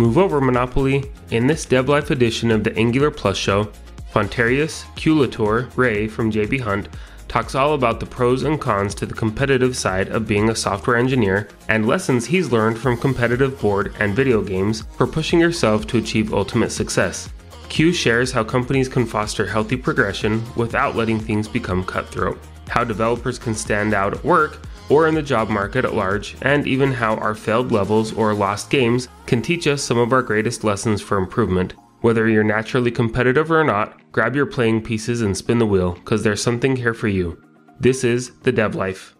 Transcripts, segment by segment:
Move over, Monopoly. In this DevLife edition of the Angular Plus show, Quantarius Q-Letor Ray from JB Hunt talks all about the pros and cons to the competitive side of being a software engineer and lessons he's learned from competitive board and video games for pushing yourself to achieve ultimate success. Q shares how companies can foster healthy progression without letting things become cutthroat, how developers can stand out at work or in the job market at large, and even how our failed levels or lost games can teach us some of our greatest lessons for improvement. Whether you're naturally competitive or not, grab your playing pieces and spin the wheel, because there's something here for you. This is The Dev Life.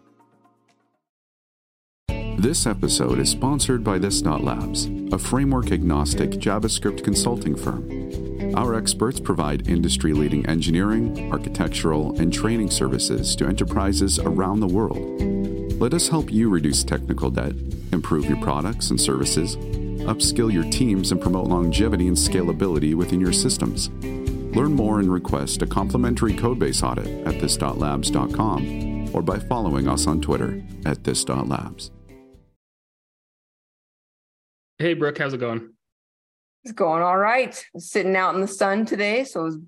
This episode is sponsored by This Dot Labs, a framework agnostic JavaScript consulting firm. Our experts provide industry leading engineering, architectural, and training services to enterprises around the world. Let us help you reduce technical debt, improve your products and services, upskill your teams, and promote longevity and scalability within your systems. Learn more and request a complimentary codebase audit at this.labs.com or by following us on Twitter at this.labs. Hey, Brooke, how's it going? It's going all right. Sitting out in the sun today, so it was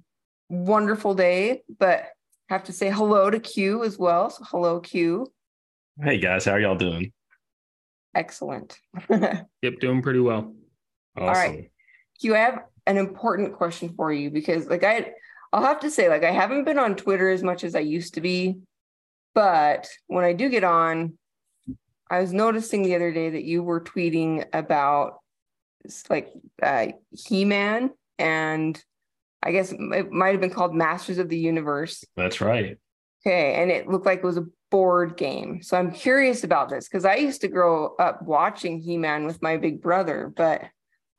wonderful day. But have to say hello to Q as well. So hello, Q. Hey guys, how are y'all doing? Excellent. yep, doing pretty well. Awesome. All right. Q, I have an important question for you because like I I'll have to say, like, I haven't been on Twitter as much as I used to be. But when I do get on, I was noticing the other day that you were tweeting about like uh, He Man and I guess it might have been called Masters of the Universe. That's right. Okay. And it looked like it was a board game. So I'm curious about this because I used to grow up watching He Man with my big brother, but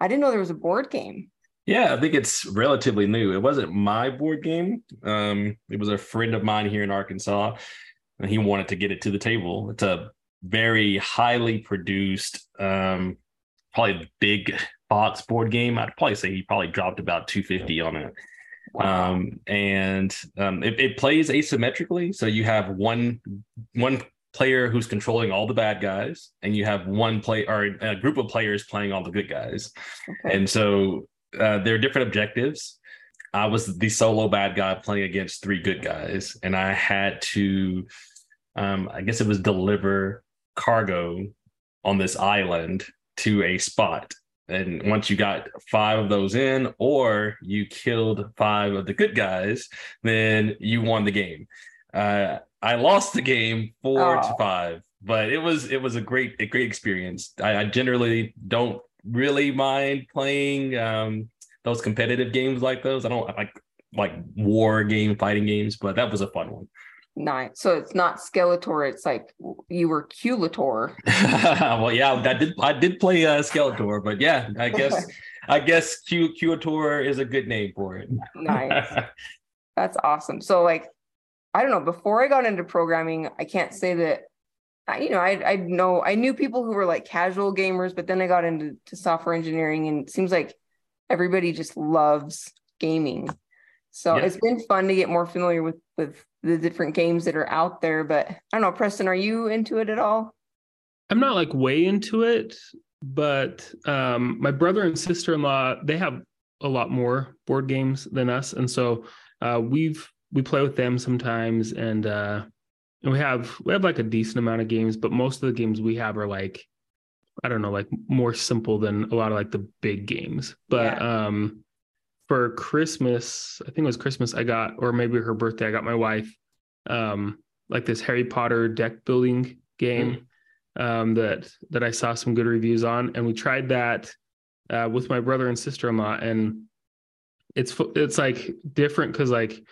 I didn't know there was a board game. Yeah, I think it's relatively new. It wasn't my board game. Um, it was a friend of mine here in Arkansas, and he wanted to get it to the table. It's a very highly produced, um, probably big box board game. I'd probably say he probably dropped about 250 on it. Wow. Um, and um, it, it, plays asymmetrically. So you have one one player who's controlling all the bad guys, and you have one play or a group of players playing all the good guys. Okay. And so uh, there are different objectives. I was the solo bad guy playing against three good guys, and I had to, um, I guess it was deliver cargo on this island to a spot. And once you got five of those in, or you killed five of the good guys, then you won the game. Uh, I lost the game four oh. to five, but it was it was a great a great experience. I, I generally don't really mind playing um, those competitive games like those. I don't like like war game fighting games, but that was a fun one. Nice. So it's not Skeletor. It's like you were Q-Letor. well, yeah, I did. I did play uh, Skeletor, but yeah, I guess I guess Q Culator is a good name for it. nice. That's awesome. So like, I don't know. Before I got into programming, I can't say that. I, you know, I I know I knew people who were like casual gamers, but then I got into software engineering, and it seems like everybody just loves gaming. So yeah. it's been fun to get more familiar with with the different games that are out there. But I don't know, Preston, are you into it at all? I'm not like way into it, but um, my brother and sister in law they have a lot more board games than us, and so uh, we've we play with them sometimes, and uh, and we have we have like a decent amount of games, but most of the games we have are like I don't know, like more simple than a lot of like the big games. But yeah. um for Christmas, I think it was Christmas, I got, or maybe her birthday, I got my wife um like this Harry Potter deck building game mm. um that that I saw some good reviews on. And we tried that uh with my brother and sister-in-law, and it's it's like different because like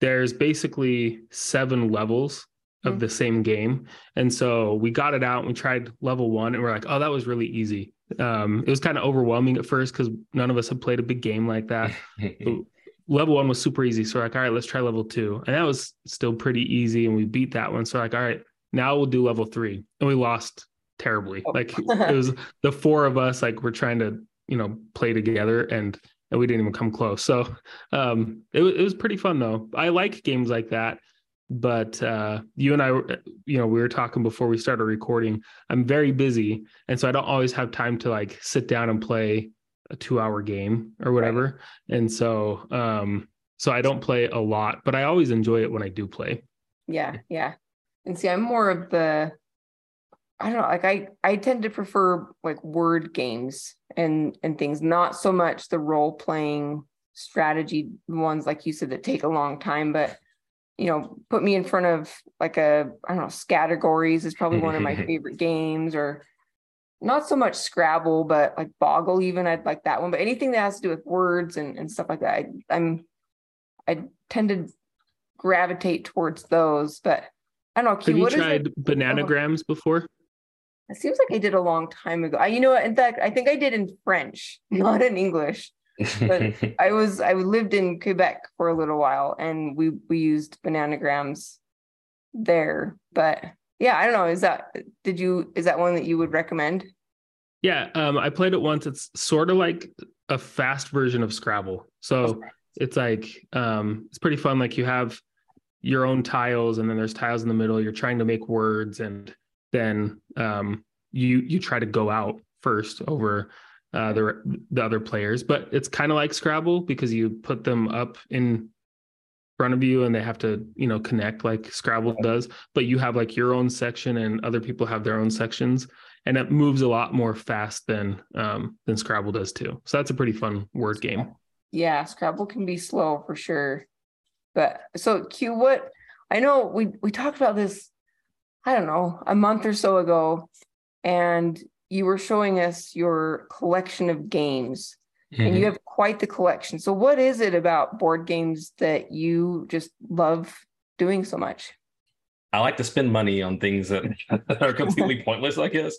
there's basically seven levels of mm-hmm. the same game. And so we got it out and we tried level one and we're like, oh, that was really easy. Um, it was kind of overwhelming at first because none of us had played a big game like that. level one was super easy. So like, all right, let's try level two. And that was still pretty easy. And we beat that one. So like, all right, now we'll do level three. And we lost terribly. Oh. Like it was the four of us, like we're trying to, you know, play together and and we didn't even come close. So um it, it was pretty fun though. I like games like that but uh, you and I, you know, we were talking before we started recording. I'm very busy, and so I don't always have time to like sit down and play a two hour game or whatever. Right. And so, um, so I don't play a lot, but I always enjoy it when I do play. Yeah, yeah. And see, I'm more of the I don't know, like I I tend to prefer like word games and and things, not so much the role playing strategy ones like you said that take a long time, but you know, put me in front of like a I don't know, Scattergories is probably one of my favorite games or not so much Scrabble, but like Boggle even I'd like that one. But anything that has to do with words and, and stuff like that, I, I'm I tend to gravitate towards those. But I don't know. Have you tried oh. bananagrams oh. before? It seems like I did a long time ago. I, you know, in fact, I think I did in French, not in English. But I was I lived in Quebec for a little while, and we we used bananagrams there. But yeah, I don't know. Is that did you is that one that you would recommend? Yeah, um, I played it once. It's sort of like a fast version of Scrabble. So it's like um, it's pretty fun. Like you have your own tiles, and then there's tiles in the middle. You're trying to make words, and then um, you you try to go out first over uh, the the other players. But it's kind of like Scrabble because you put them up in front of you and they have to you know connect like Scrabble does. But you have like your own section and other people have their own sections, and it moves a lot more fast than um, than Scrabble does too. So that's a pretty fun word game. Yeah, Scrabble can be slow for sure. But so Q, what I know we we talked about this I don't know, a month or so ago, and you were showing us your collection of games. Mm-hmm. And you mm-hmm. have quite the collection. So, what is it about board games that you just love doing so much? I like to spend money on things that are completely pointless, I guess.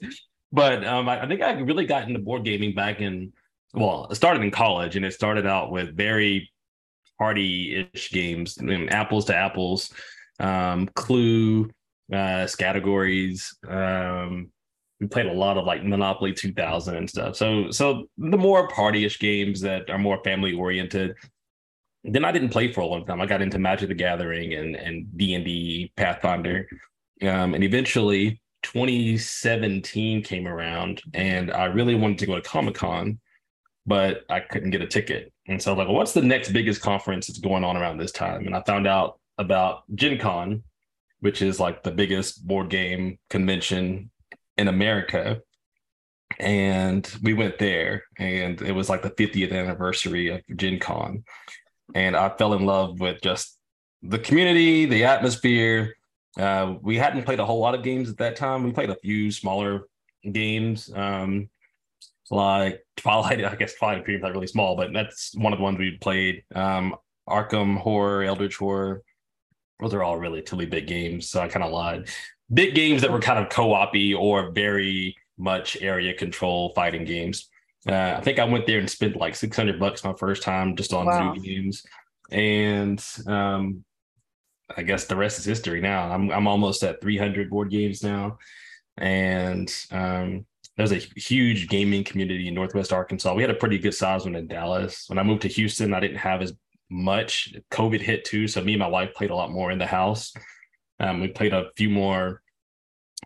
But um, I, I, think I really got into board gaming back in, well, it started in college and it started out with very party ish games, I mean, apples to apples, um, Clue, uh, categories. Um, we played a lot of like Monopoly 2000 and stuff. So, so the more partyish games that are more family oriented. Then I didn't play for a long time. I got into Magic the Gathering and and D and D, Pathfinder, um, and eventually 2017 came around, and I really wanted to go to Comic Con, but I couldn't get a ticket. And so I was like, well, what's the next biggest conference that's going on around this time? And I found out about Gen Con, which is like the biggest board game convention in America. And we went there, and it was like the 50th anniversary of Gen Con. And I fell in love with just the community, the atmosphere. Uh, we hadn't played a whole lot of games at that time. We played a few smaller games, um, like Twilight. I guess Twilight is not really small, but that's one of the ones we played. Um, Arkham Horror, Eldritch Horror, those are all relatively big games. So I kind of lied. Big games that were kind of co-opy or very much area control fighting games. Uh, I think I went there and spent like 600 bucks my first time just on wow. games. And um, I guess the rest is history now. I'm, I'm almost at 300 board games now. And um, there's a huge gaming community in Northwest Arkansas. We had a pretty good size one in Dallas. When I moved to Houston, I didn't have as much. COVID hit too, so me and my wife played a lot more in the house. Um, we played a few more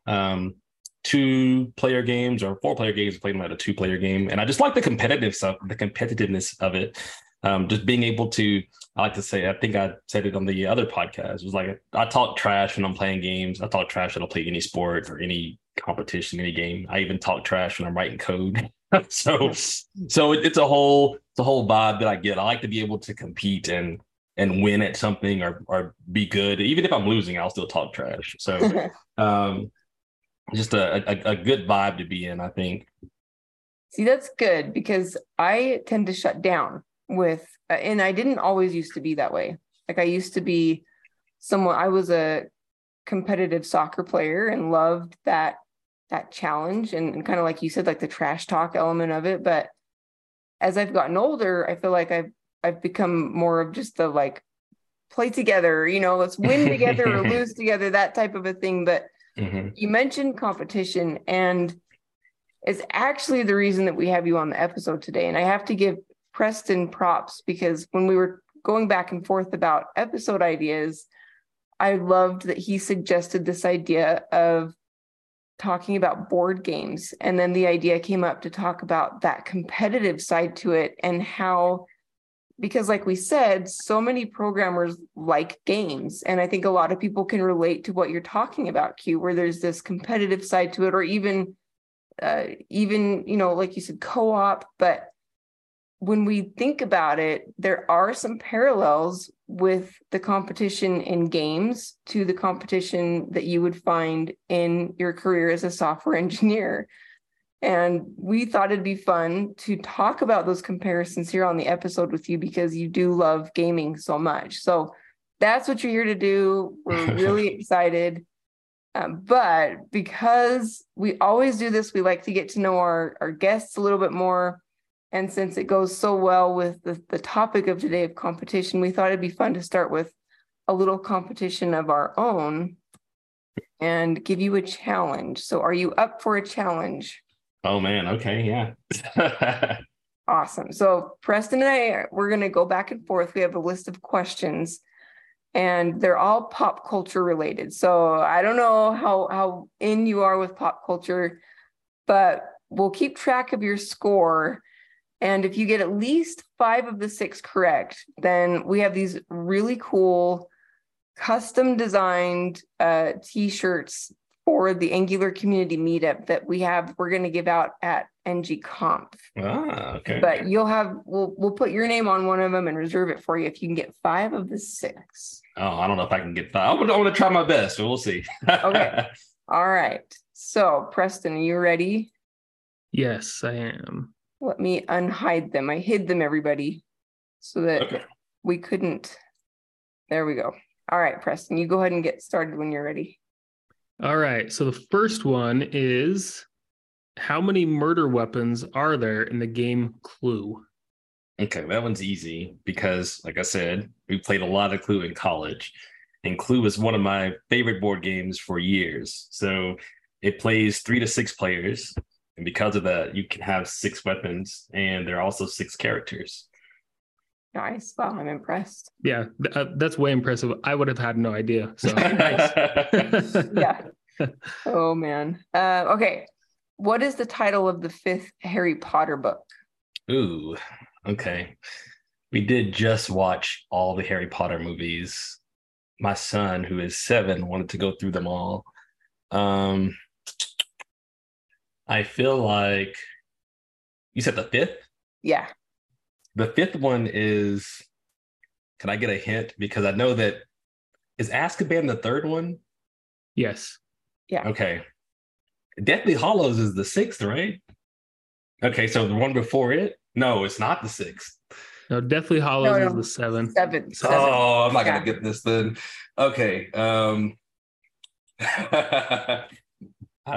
um, two player games or four player games. We played them at a two player game, and I just like the competitiveness of the competitiveness of it. Um, just being able to, I like to say, I think I said it on the other podcast. It was like I talk trash when I'm playing games. I talk trash when I play any sport or any competition, any game. I even talk trash when I'm writing code. so so it, it's a whole it's a whole vibe that I get. I like to be able to compete and and win at something or or be good. Even if I'm losing, I'll still talk trash. So um just a, a, a good vibe to be in, I think. See, that's good because I tend to shut down with and I didn't always used to be that way. Like I used to be someone I was a competitive soccer player and loved that that challenge and, and kind of like you said like the trash talk element of it but as i've gotten older i feel like i've i've become more of just the like play together you know let's win together or lose together that type of a thing but mm-hmm. you mentioned competition and it's actually the reason that we have you on the episode today and i have to give preston props because when we were going back and forth about episode ideas I loved that he suggested this idea of talking about board games. And then the idea came up to talk about that competitive side to it and how, because like we said, so many programmers like games. And I think a lot of people can relate to what you're talking about, Q, where there's this competitive side to it, or even, uh, even, you know, like you said, co op. But when we think about it, there are some parallels with the competition in games to the competition that you would find in your career as a software engineer. And we thought it'd be fun to talk about those comparisons here on the episode with you because you do love gaming so much. So that's what you're here to do. We're really excited. Um, but because we always do this, we like to get to know our, our guests a little bit more. And since it goes so well with the, the topic of today of competition, we thought it'd be fun to start with a little competition of our own and give you a challenge. So, are you up for a challenge? Oh, man. Okay. Yeah. awesome. So, Preston and I, we're going to go back and forth. We have a list of questions and they're all pop culture related. So, I don't know how, how in you are with pop culture, but we'll keep track of your score and if you get at least five of the six correct, then we have these really cool custom designed uh, t-shirts for the Angular community meetup that we have. We're going to give out at NG Conf. Ah, okay. But you'll have we'll we'll put your name on one of them and reserve it for you if you can get five of the six. Oh, I don't know if I can get five. I'm gonna, I'm gonna try my best, but we'll see. okay. All right. So, Preston, are you ready? Yes, I am. Let me unhide them. I hid them, everybody, so that okay. we couldn't. There we go. All right, Preston, you go ahead and get started when you're ready. All right. So the first one is how many murder weapons are there in the game Clue? Okay, that one's easy because, like I said, we played a lot of Clue in college, and Clue was one of my favorite board games for years. So it plays three to six players, and because of that, you can have six weapons, and there are also six characters. Nice. Wow, I'm impressed. Yeah, th- uh, that's way impressive. I would have had no idea. So nice. yeah. Oh man. Uh, okay. What is the title of the fifth Harry Potter book? Ooh. Okay. We did just watch all the Harry Potter movies. My son, who is seven, wanted to go through them all. Um, I feel like you said the fifth? Yeah. The fifth one is can I get a hint? Because I know that is Azkaban the third one? Yes. Yeah. Okay. Deathly Hallows is the sixth, right? Okay, so the one before it? No, it's not the sixth. No, Deathly Hallows no, no. is the seventh. Seven. Oh, I'm not yeah. gonna get this then. Okay. Um I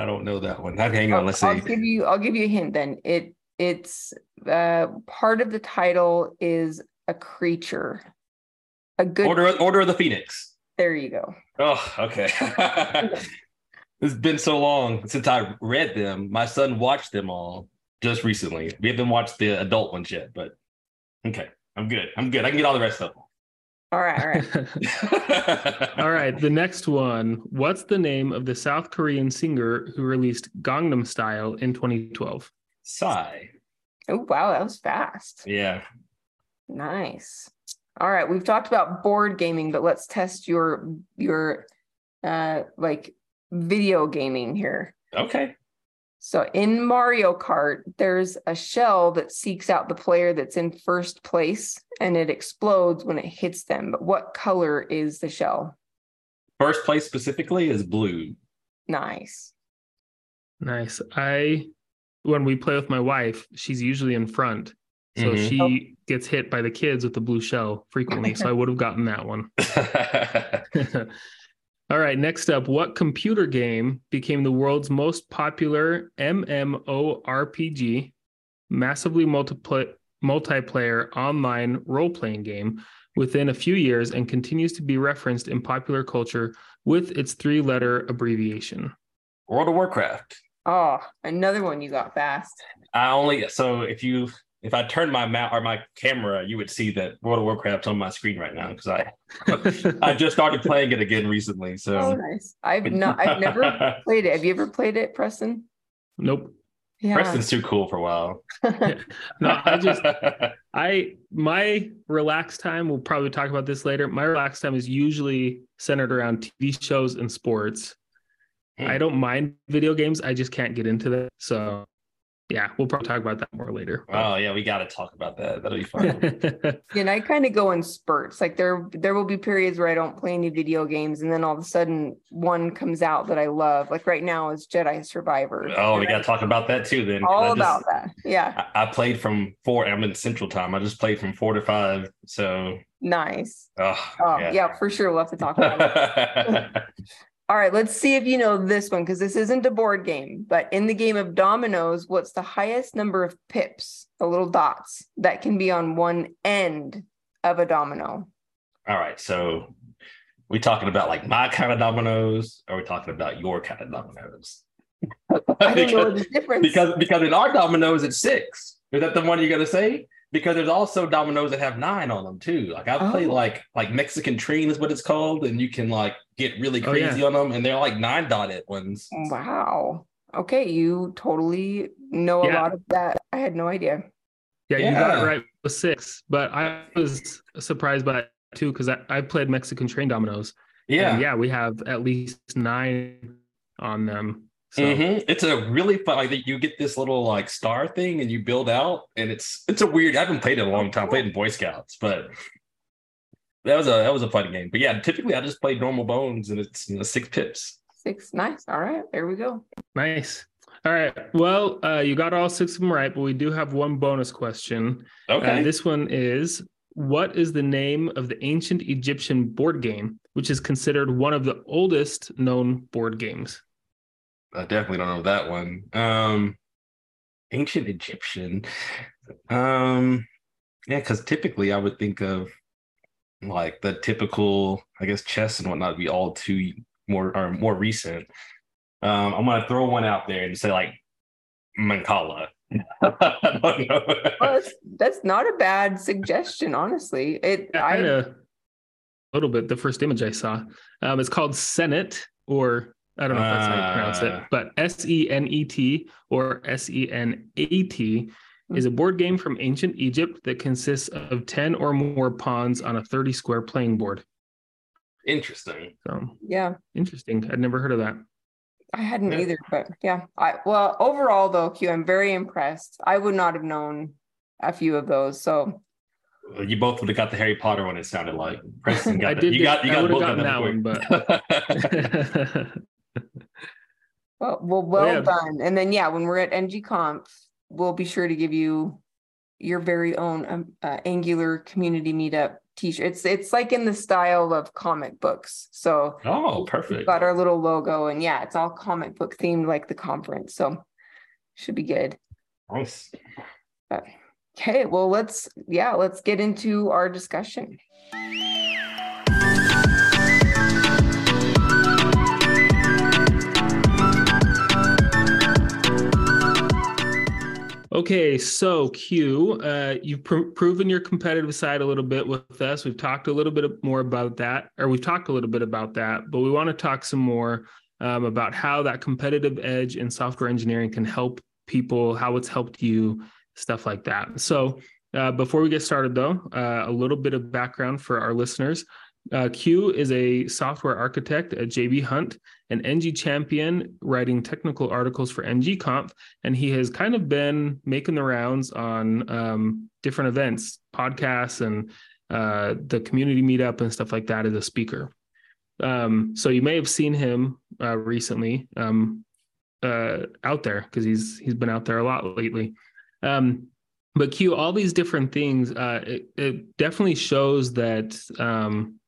don't know that one. Hang on, let's see. I'll give you. I'll give you a hint. Then it it's uh, part of the title is a creature. A good order. Order of the Phoenix. There you go. Oh, okay. it's been so long since I read them. My son watched them all just recently. We haven't watched the adult ones yet, but okay, I'm good. I'm good. I can get all the rest of them. All right, all right. all right, the next one. What's the name of the South Korean singer who released Gangnam Style in 2012? Psy. Oh, wow, that was fast. Yeah. Nice. All right, we've talked about board gaming, but let's test your your uh like video gaming here. Okay. So in Mario Kart, there's a shell that seeks out the player that's in first place and it explodes when it hits them. But what color is the shell? First place specifically is blue. Nice. Nice. I when we play with my wife, she's usually in front. So mm-hmm. she oh. gets hit by the kids with the blue shell frequently. so I would have gotten that one. All right, next up, what computer game became the world's most popular MMORPG, massively multipli- multiplayer online role playing game within a few years and continues to be referenced in popular culture with its three letter abbreviation? World of Warcraft. Oh, another one you got fast. I only, so if you if I turned my mount or my camera, you would see that World of Warcraft's on my screen right now because I I just started playing it again recently. So oh, nice. I've not. I've never played it. Have you ever played it, Preston? Nope. Yeah. Preston's too cool for a while. no, I just I my relaxed time. We'll probably talk about this later. My relaxed time is usually centered around TV shows and sports. I don't mind video games. I just can't get into that. So yeah, we'll probably talk about that more later. Oh yeah, we got to talk about that. That'll be fun. and I kind of go in spurts. Like there, there will be periods where I don't play any video games, and then all of a sudden one comes out that I love. Like right now is Jedi Survivor. Oh, we got to talk about that too. Then all just, about that. Yeah. I, I, played from four. I'm in Central Time. I just played from four to five. So nice. Oh, oh yeah. yeah. for sure. We'll have to talk about it. All right, let's see if you know this one because this isn't a board game, but in the game of dominoes, what's the highest number of pips, the little dots that can be on one end of a domino? All right, so we talking about like my kind of dominoes, or we talking about your kind of dominoes? I don't because, know the difference. Because because in our dominoes it's six. Is that the one you're gonna say? Because there's also dominoes that have nine on them too. Like I've oh. like like Mexican train is what it's called, and you can like get really oh, crazy oh, yeah. on them, and they're like nine dotted ones. Wow. Okay, you totally know yeah. a lot of that. I had no idea. Yeah, yeah. you got it right with six, but I was surprised by it too because I, I played Mexican train dominoes. Yeah, yeah, we have at least nine on them. So. Mm-hmm. It's a really fun. Like you get this little like star thing, and you build out, and it's it's a weird. I haven't played it in a long time. I played in Boy Scouts, but that was a that was a fun game. But yeah, typically I just play normal bones, and it's you know six pips. Six, nice. All right, there we go. Nice. All right. Well, uh, you got all six of them right, but we do have one bonus question. Okay. Uh, this one is: What is the name of the ancient Egyptian board game, which is considered one of the oldest known board games? I definitely don't know that one. Um, ancient Egyptian. Um, yeah, because typically I would think of like the typical, I guess, chess and whatnot be all too more or more recent. Um, I'm gonna throw one out there and say like Mancala. well, that's, that's, not a bad suggestion, honestly. It yeah, I a little bit. The first image I saw, um, it's called Senate or I don't know if that's how you pronounce it, uh. but S E N E T or S E N A T is a board game from ancient Egypt that consists of 10 or more pawns on a 30 square playing board. Interesting. So, yeah. Interesting. I'd never heard of that. I hadn't yeah. either, but yeah. I well, overall though, Q, I'm very impressed. I would not have known a few of those. So you both would have got the Harry Potter one. It sounded like Preston got. I the, did. You got. You got both of them. That one, but well, well, well yeah. done. And then yeah, when we're at NG Conf, we'll be sure to give you your very own um, uh, Angular community meetup t-shirt. It's it's like in the style of comic books. So oh, perfect. got our little logo, and yeah, it's all comic book themed, like the conference. So should be good. Nice. Okay, well, let's yeah, let's get into our discussion. Okay, so Q, uh, you've pr- proven your competitive side a little bit with us. We've talked a little bit more about that, or we've talked a little bit about that, but we want to talk some more um, about how that competitive edge in software engineering can help people, how it's helped you, stuff like that. So, uh, before we get started, though, uh, a little bit of background for our listeners. Uh, Q is a software architect at JB Hunt, an NG champion, writing technical articles for NGConf, and he has kind of been making the rounds on um, different events, podcasts, and uh, the community meetup and stuff like that as a speaker. Um, so you may have seen him uh, recently um, uh, out there because he's he's been out there a lot lately. Um, but Q, all these different things, uh, it, it definitely shows that um,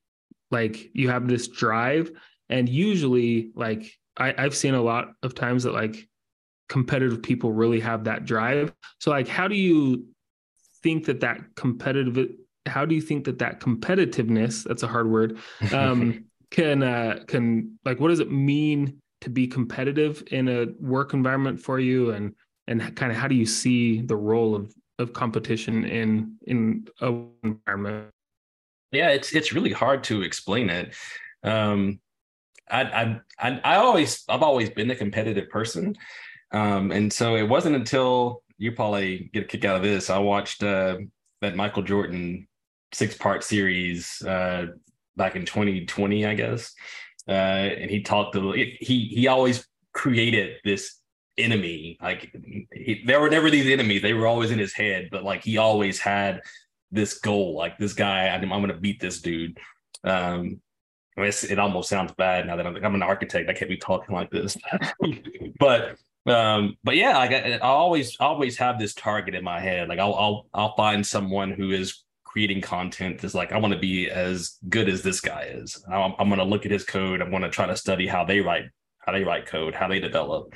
like you have this drive and usually like I, i've seen a lot of times that like competitive people really have that drive. So like how do you think that that competitive how do you think that that competitiveness that's a hard word um can uh can like what does it mean to be competitive in a work environment for you? And and kind of how do you see the role of of competition in in a environment? Yeah it's it's really hard to explain it. Um I, I I always I've always been a competitive person, um, and so it wasn't until you probably get a kick out of this. I watched uh, that Michael Jordan six part series uh, back in 2020, I guess, uh, and he talked to he he always created this enemy like he, there were never these enemies they were always in his head but like he always had this goal like this guy i'm, I'm gonna beat this dude um I mean, it almost sounds bad now that I'm, I'm an architect. I can't be talking like this, but um, but yeah, like I, I always always have this target in my head. Like I'll I'll I'll find someone who is creating content that's like I want to be as good as this guy is. I'm, I'm going to look at his code. I'm going to try to study how they write how they write code, how they develop.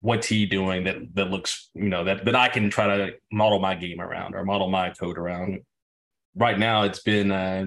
What's he doing that that looks you know that that I can try to model my game around or model my code around. Right now, it's been. Uh,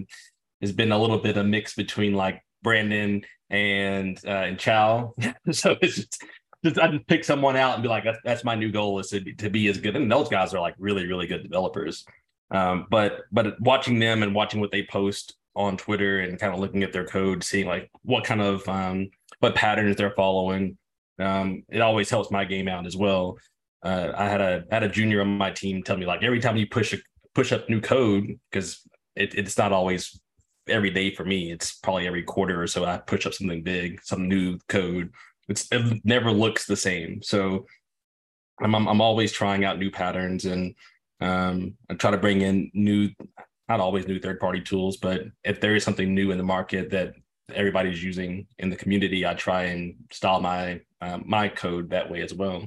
has been a little bit of a mix between like Brandon and uh, and Chau. so it's just, just I just pick someone out and be like, that's, that's my new goal is to be, to be as good. And those guys are like really really good developers. Um, but but watching them and watching what they post on Twitter and kind of looking at their code, seeing like what kind of um, what patterns they're following, um, it always helps my game out as well. Uh, I had a had a junior on my team tell me like every time you push a push up new code because it, it's not always every day for me. It's probably every quarter or so I push up something big, some new code. It's it never looks the same. So I'm I'm, I'm always trying out new patterns and um, I try to bring in new, not always new third party tools, but if there is something new in the market that everybody's using in the community, I try and style my um, my code that way as well.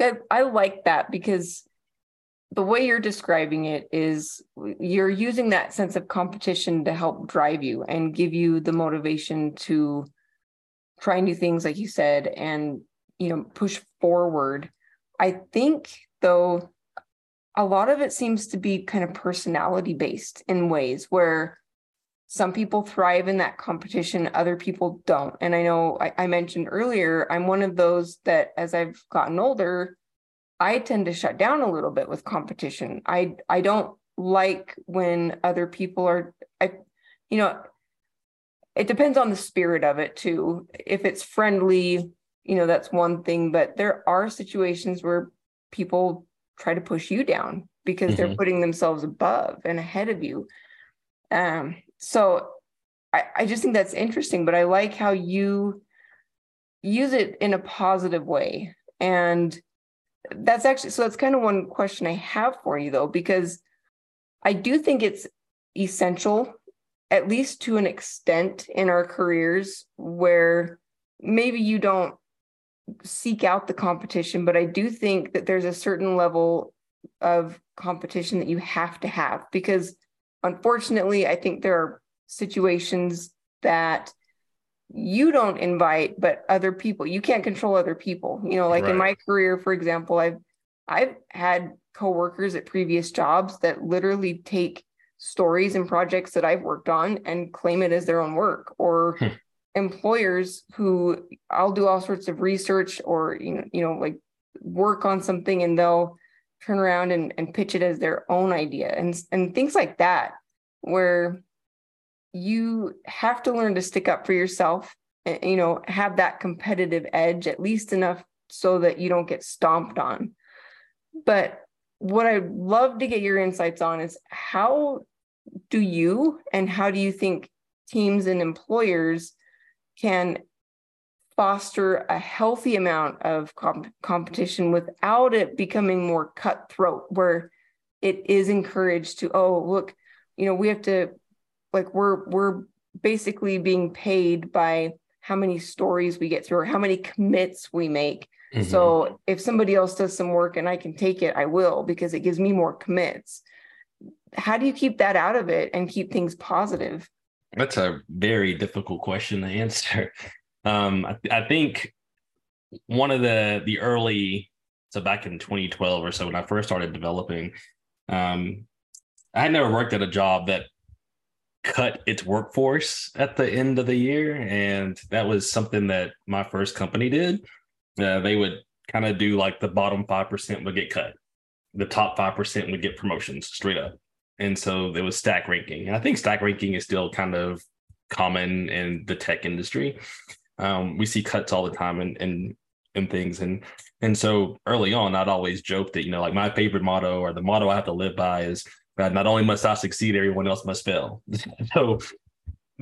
I, I like that because the way you're describing it is you're using that sense of competition to help drive you and give you the motivation to try new things like you said and you know push forward. I think though a lot of it seems to be kind of personality based in ways where some people thrive in that competition other people don't. And i know I, I mentioned earlier i'm one of those that as i've gotten older I tend to shut down a little bit with competition. I I don't like when other people are I you know it depends on the spirit of it too. If it's friendly, you know, that's one thing, but there are situations where people try to push you down because mm-hmm. they're putting themselves above and ahead of you. Um so I, I just think that's interesting, but I like how you use it in a positive way and that's actually so that's kind of one question I have for you though, because I do think it's essential, at least to an extent in our careers, where maybe you don't seek out the competition, but I do think that there's a certain level of competition that you have to have because unfortunately, I think there are situations that you don't invite but other people you can't control other people you know like right. in my career for example i've i've had coworkers at previous jobs that literally take stories and projects that i've worked on and claim it as their own work or hmm. employers who i'll do all sorts of research or you know you know like work on something and they'll turn around and, and pitch it as their own idea and and things like that where you have to learn to stick up for yourself and you know have that competitive edge at least enough so that you don't get stomped on. But what i'd love to get your insights on is how do you and how do you think teams and employers can foster a healthy amount of comp- competition without it becoming more cutthroat where it is encouraged to oh look you know we have to like we're we're basically being paid by how many stories we get through or how many commits we make. Mm-hmm. So if somebody else does some work and I can take it, I will because it gives me more commits. How do you keep that out of it and keep things positive? That's a very difficult question to answer. Um, I, I think one of the the early so back in 2012 or so when I first started developing, um, I had never worked at a job that cut its workforce at the end of the year. And that was something that my first company did. Uh, they would kind of do like the bottom 5% would get cut. the top 5% would get promotions straight up. And so there was stack ranking. And I think stack ranking is still kind of common in the tech industry. Um, we see cuts all the time and and and things. And and so early on, I'd always joke that, you know, like my favorite motto or the motto I have to live by is not only must I succeed, everyone else must fail. so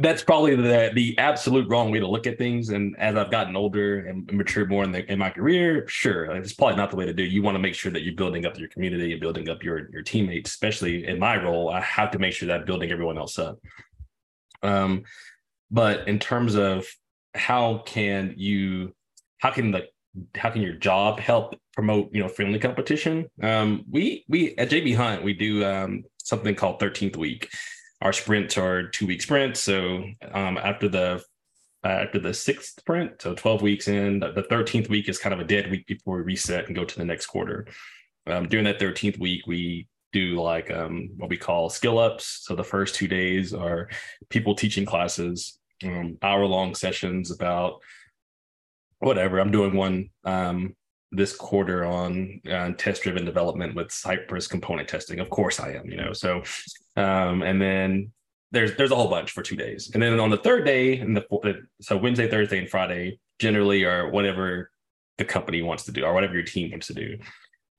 that's probably the the absolute wrong way to look at things. And as I've gotten older and matured more in, the, in my career, sure, it's probably not the way to do. You want to make sure that you're building up your community and building up your your teammates. Especially in my role, I have to make sure that I'm building everyone else up. Um, but in terms of how can you, how can the how can your job help promote you know friendly competition? Um, we we at JB Hunt we do um, something called 13th week our sprints are two week sprints. So um, after the uh, after the sixth sprint, so 12 weeks in, the 13th week is kind of a dead week before we reset and go to the next quarter. Um, during that 13th week, we do like um, what we call skill ups. So the first two days are people teaching classes, um, hour long sessions about whatever. I'm doing one um, this quarter on uh, test driven development with Cypress component testing. Of course I am, you know. So, um, and then there's there's a whole bunch for two days, and then on the third day, and the so Wednesday, Thursday, and Friday generally are whatever the company wants to do or whatever your team wants to do.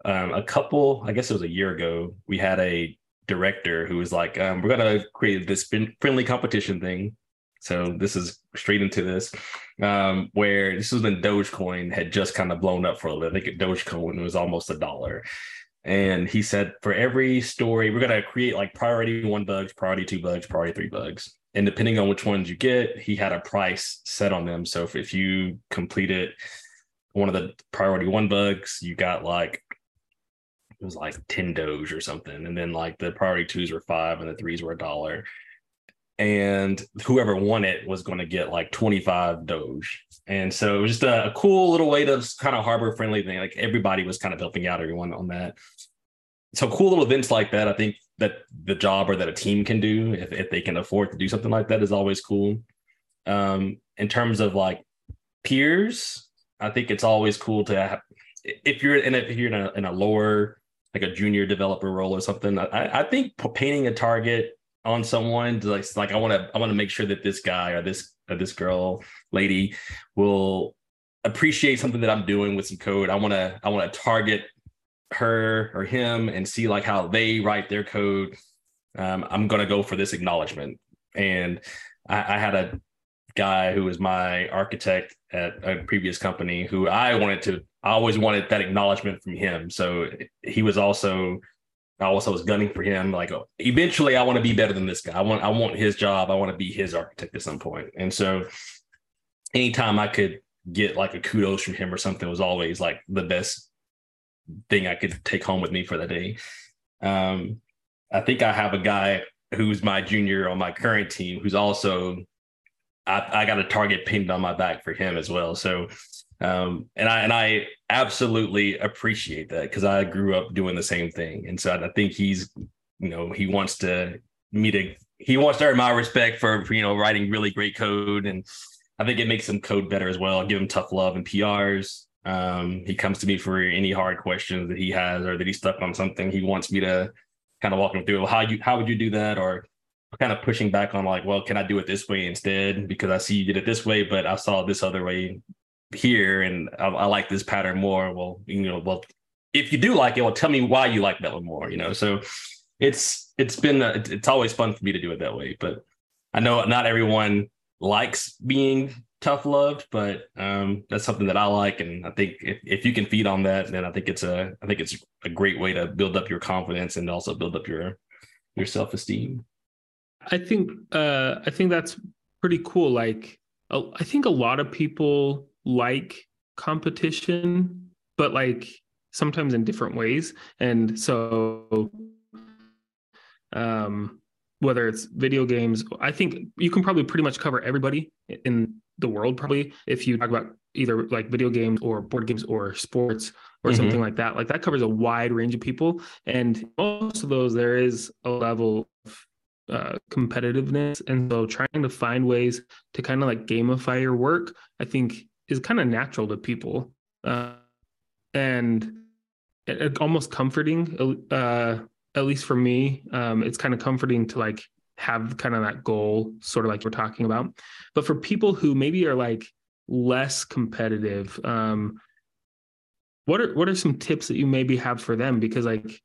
Um, a couple, I guess it was a year ago, we had a director who was like, um, "We're gonna create this friendly competition thing so this is straight into this, um, where this was when Dogecoin had just kind of blown up for a little. I think Dogecoin was almost a dollar. And he said, for every story, we're gonna create like priority one bugs, priority two bugs, priority three bugs. And depending on which ones you get, he had a price set on them. So if, if you completed one of the priority one bugs, you got like it was like 10 Doge or something. And then like the priority twos were five and the threes were a dollar and whoever won it was going to get like 25 doge. And so it was just a, a cool little way to kind of harbor friendly thing like everybody was kind of helping out everyone on that. So cool little events like that i think that the job or that a team can do if, if they can afford to do something like that is always cool. Um, in terms of like peers i think it's always cool to have if you're in a, if you're in a, in a lower like a junior developer role or something I, I think painting a target on someone like like I want to I want to make sure that this guy or this or this girl lady will appreciate something that I'm doing with some code. I want to I want to target her or him and see like how they write their code. Um, I'm gonna go for this acknowledgement. And I, I had a guy who was my architect at a previous company who I wanted to I always wanted that acknowledgement from him. So he was also I also was gunning for him. Like eventually, I want to be better than this guy. I want I want his job. I want to be his architect at some point. And so, anytime I could get like a kudos from him or something was always like the best thing I could take home with me for the day. Um, I think I have a guy who's my junior on my current team who's also I, I got a target pinned on my back for him as well. So um, and I and I absolutely appreciate that because I grew up doing the same thing, and so I think he's, you know, he wants to me to he wants to earn my respect for, you know writing really great code, and I think it makes him code better as well. I give him tough love and PRs. Um, he comes to me for any hard questions that he has or that he's stuck on something. He wants me to kind of walk him through. Well, how you how would you do that, or kind of pushing back on like, well, can I do it this way instead? Because I see you did it this way, but I saw this other way here and I, I, like this pattern more. Well, you know, well, if you do like it, well, tell me why you like that one more. You know, so it's it's been a, it's always fun for me to do it that way. But I know not everyone likes being tough loved, but um, that's something that I like, and I think if, if you can feed on that, then I think it's a I think it's a great way to build up your confidence and also build up your your self esteem. I think uh, I think that's pretty cool. Like I think a lot of people like competition, but like sometimes in different ways. And so um whether it's video games, I think you can probably pretty much cover everybody in the world probably if you talk about either like video games or board games or sports or mm-hmm. something like that. Like that covers a wide range of people and most of those there is a level of uh, competitiveness and so trying to find ways to kind of like gamify your work i think is kind of natural to people uh, and almost comforting uh at least for me um it's kind of comforting to like have kind of that goal sort of like we're talking about. But for people who maybe are like less competitive um what are what are some tips that you maybe have for them? Because like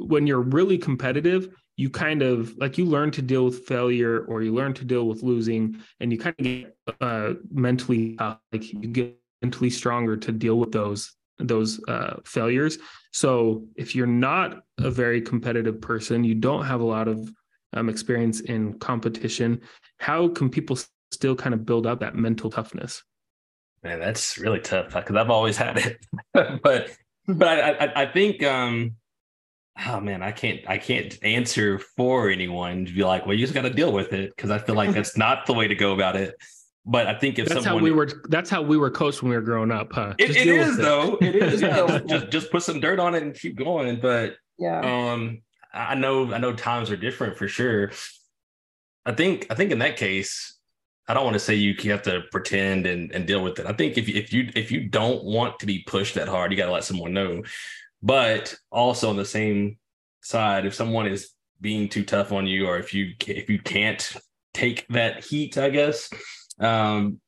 when you're really competitive you kind of like you learn to deal with failure or you learn to deal with losing and you kind of get uh mentally uh, like you get mentally stronger to deal with those those uh, failures. So if you're not a very competitive person, you don't have a lot of um, experience in competition. How can people still kind of build up that mental toughness? Man, that's really tough because I've always had it, but but I, I, I think um oh man I can't I can't answer for anyone to be like well you just got to deal with it because I feel like that's not the way to go about it. But I think if that's someone, how we were, that's how we were coached when we were growing up, huh? It, it is though. It is. Yeah. just just put some dirt on it and keep going. But yeah, um, I know I know times are different for sure. I think I think in that case, I don't want to say you have to pretend and, and deal with it. I think if if you if you don't want to be pushed that hard, you got to let someone know. But also on the same side, if someone is being too tough on you, or if you if you can't take that heat, I guess um,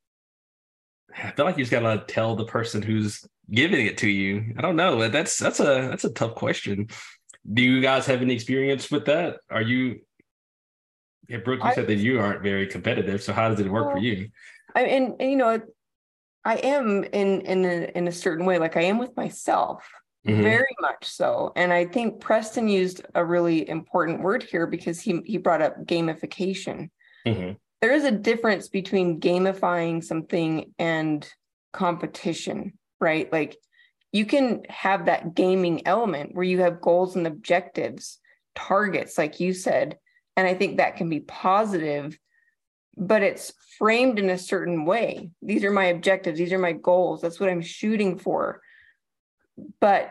I feel like you just gotta tell the person who's giving it to you. I don't know. That's that's a that's a tough question. Do you guys have any experience with that? Are you? Yeah, Brooke, you I, said that you aren't very competitive. So how does it work well, for you? I and, and you know, I am in in a, in a certain way. Like I am with myself. Mm-hmm. very much so and i think preston used a really important word here because he he brought up gamification mm-hmm there is a difference between gamifying something and competition, right? Like you can have that gaming element where you have goals and objectives, targets, like you said. And I think that can be positive, but it's framed in a certain way. These are my objectives, these are my goals, that's what I'm shooting for. But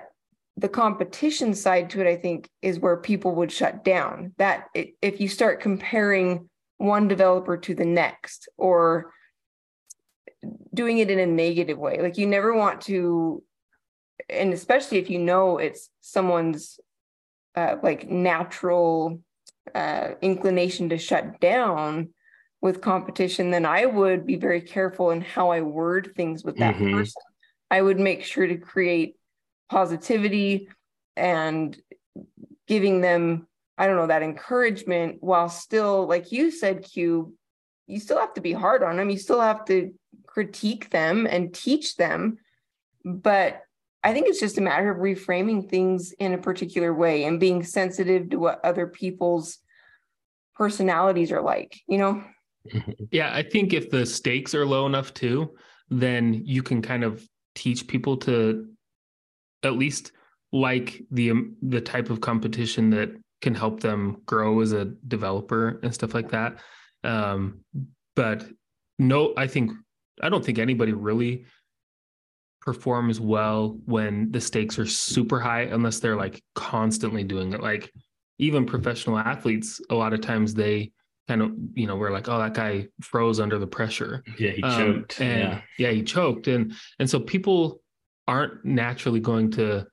the competition side to it, I think, is where people would shut down. That if you start comparing one developer to the next or doing it in a negative way. Like you never want to, and especially if you know it's someone's uh, like natural uh, inclination to shut down with competition, then I would be very careful in how I word things with that mm-hmm. person. I would make sure to create positivity and giving them I don't know, that encouragement while still, like you said, Q, you still have to be hard on them. You still have to critique them and teach them. But I think it's just a matter of reframing things in a particular way and being sensitive to what other people's personalities are like, you know? Yeah, I think if the stakes are low enough too, then you can kind of teach people to at least like the the type of competition that can help them grow as a developer and stuff like that. Um, but no, I think I don't think anybody really performs well when the stakes are super high unless they're like constantly doing it. Like even professional athletes, a lot of times they kind of, you know, we're like, oh, that guy froze under the pressure. Yeah, he um, choked. And yeah. yeah, he choked. And and so people aren't naturally going to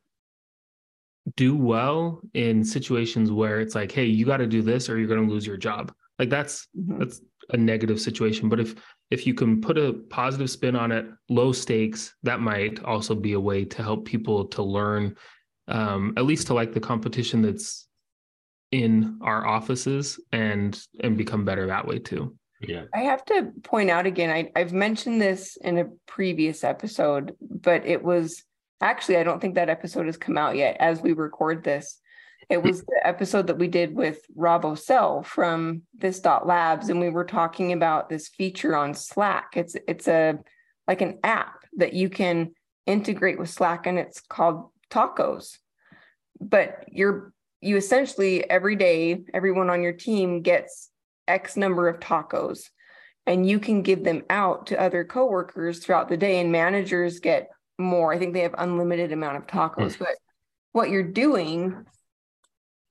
do well in situations where it's like, hey, you got to do this or you're going to lose your job. Like that's mm-hmm. that's a negative situation. But if if you can put a positive spin on it, low stakes, that might also be a way to help people to learn, um, at least to like the competition that's in our offices and and become better that way too. Yeah. I have to point out again, I, I've mentioned this in a previous episode, but it was Actually, I don't think that episode has come out yet as we record this. It was the episode that we did with Rob Ocel from this dot labs, and we were talking about this feature on Slack. It's it's a like an app that you can integrate with Slack, and it's called Tacos. But you're you essentially every day, everyone on your team gets X number of tacos, and you can give them out to other coworkers throughout the day, and managers get more. I think they have unlimited amount of tacos, mm. but what you're doing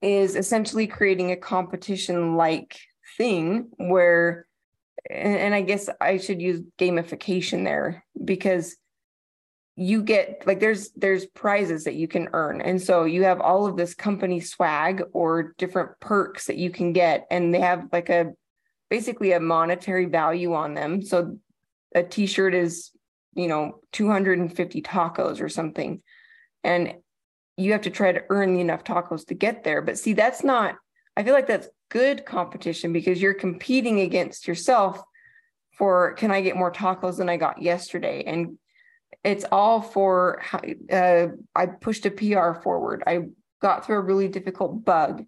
is essentially creating a competition like thing where and, and I guess I should use gamification there because you get like there's there's prizes that you can earn. And so you have all of this company swag or different perks that you can get and they have like a basically a monetary value on them. So a t-shirt is you know 250 tacos or something. And you have to try to earn enough tacos to get there. But see that's not i feel like that's good competition because you're competing against yourself for can i get more tacos than i got yesterday? And it's all for uh, i pushed a pr forward. I got through a really difficult bug.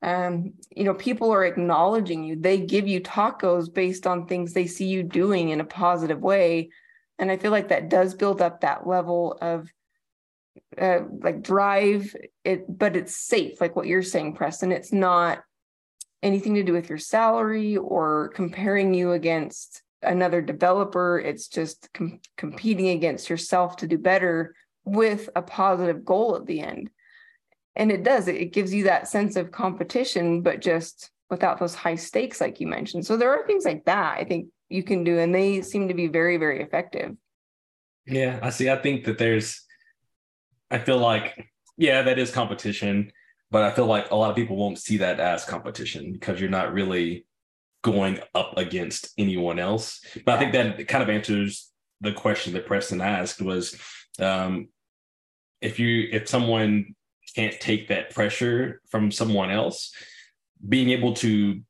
Um, you know people are acknowledging you. They give you tacos based on things they see you doing in a positive way. And i feel like that does build up that level of uh, like drive. It but it's safe like what you're saying preston. It's not anything to do with your salary or comparing you against another developer. It's just com- competing against yourself to do better with a positive goal at the end. And it does, it gives you that sense of competition, but just without those high stakes, like you mentioned. So there are things like that I think you can do, and they seem to be very, very effective. Yeah, I see. I think that there's, I feel like, yeah, that is competition, but I feel like a lot of people won't see that as competition because you're not really going up against anyone else. But I think that kind of answers the question that Preston asked was um, if you if someone can't take that pressure from someone else, being able to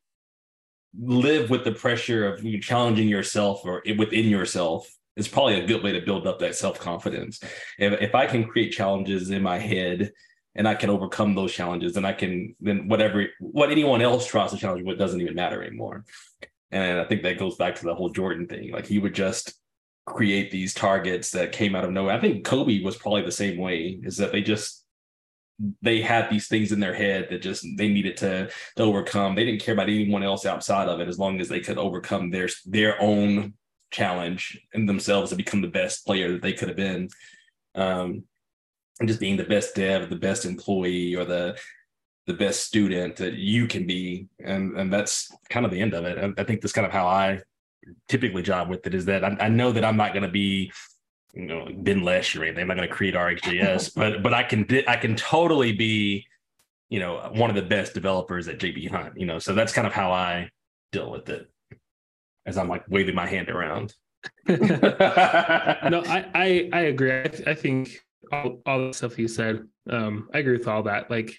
live with the pressure of challenging yourself or within yourself is probably a good way to build up that self confidence. If, if I can create challenges in my head and I can overcome those challenges, and I can then whatever what anyone else tries to challenge with doesn't even matter anymore. And I think that goes back to the whole Jordan thing. Like he would just create these targets that came out of nowhere. I think Kobe was probably the same way, is that they just they had these things in their head that just they needed to, to overcome. They didn't care about anyone else outside of it as long as they could overcome their their own challenge and themselves to become the best player that they could have been. Um, just being the best dev, the best employee, or the the best student that you can be, and and that's kind of the end of it. I, I think that's kind of how I typically job with it is that I, I know that I'm not going to be you know Ben Lesh or anything. I'm not going to create RxJS, but but I can I can totally be you know one of the best developers at JB Hunt. You know, so that's kind of how I deal with it as I'm like waving my hand around. no, I, I I agree. I, I think all, all the stuff you said. Um, I agree with all that. Like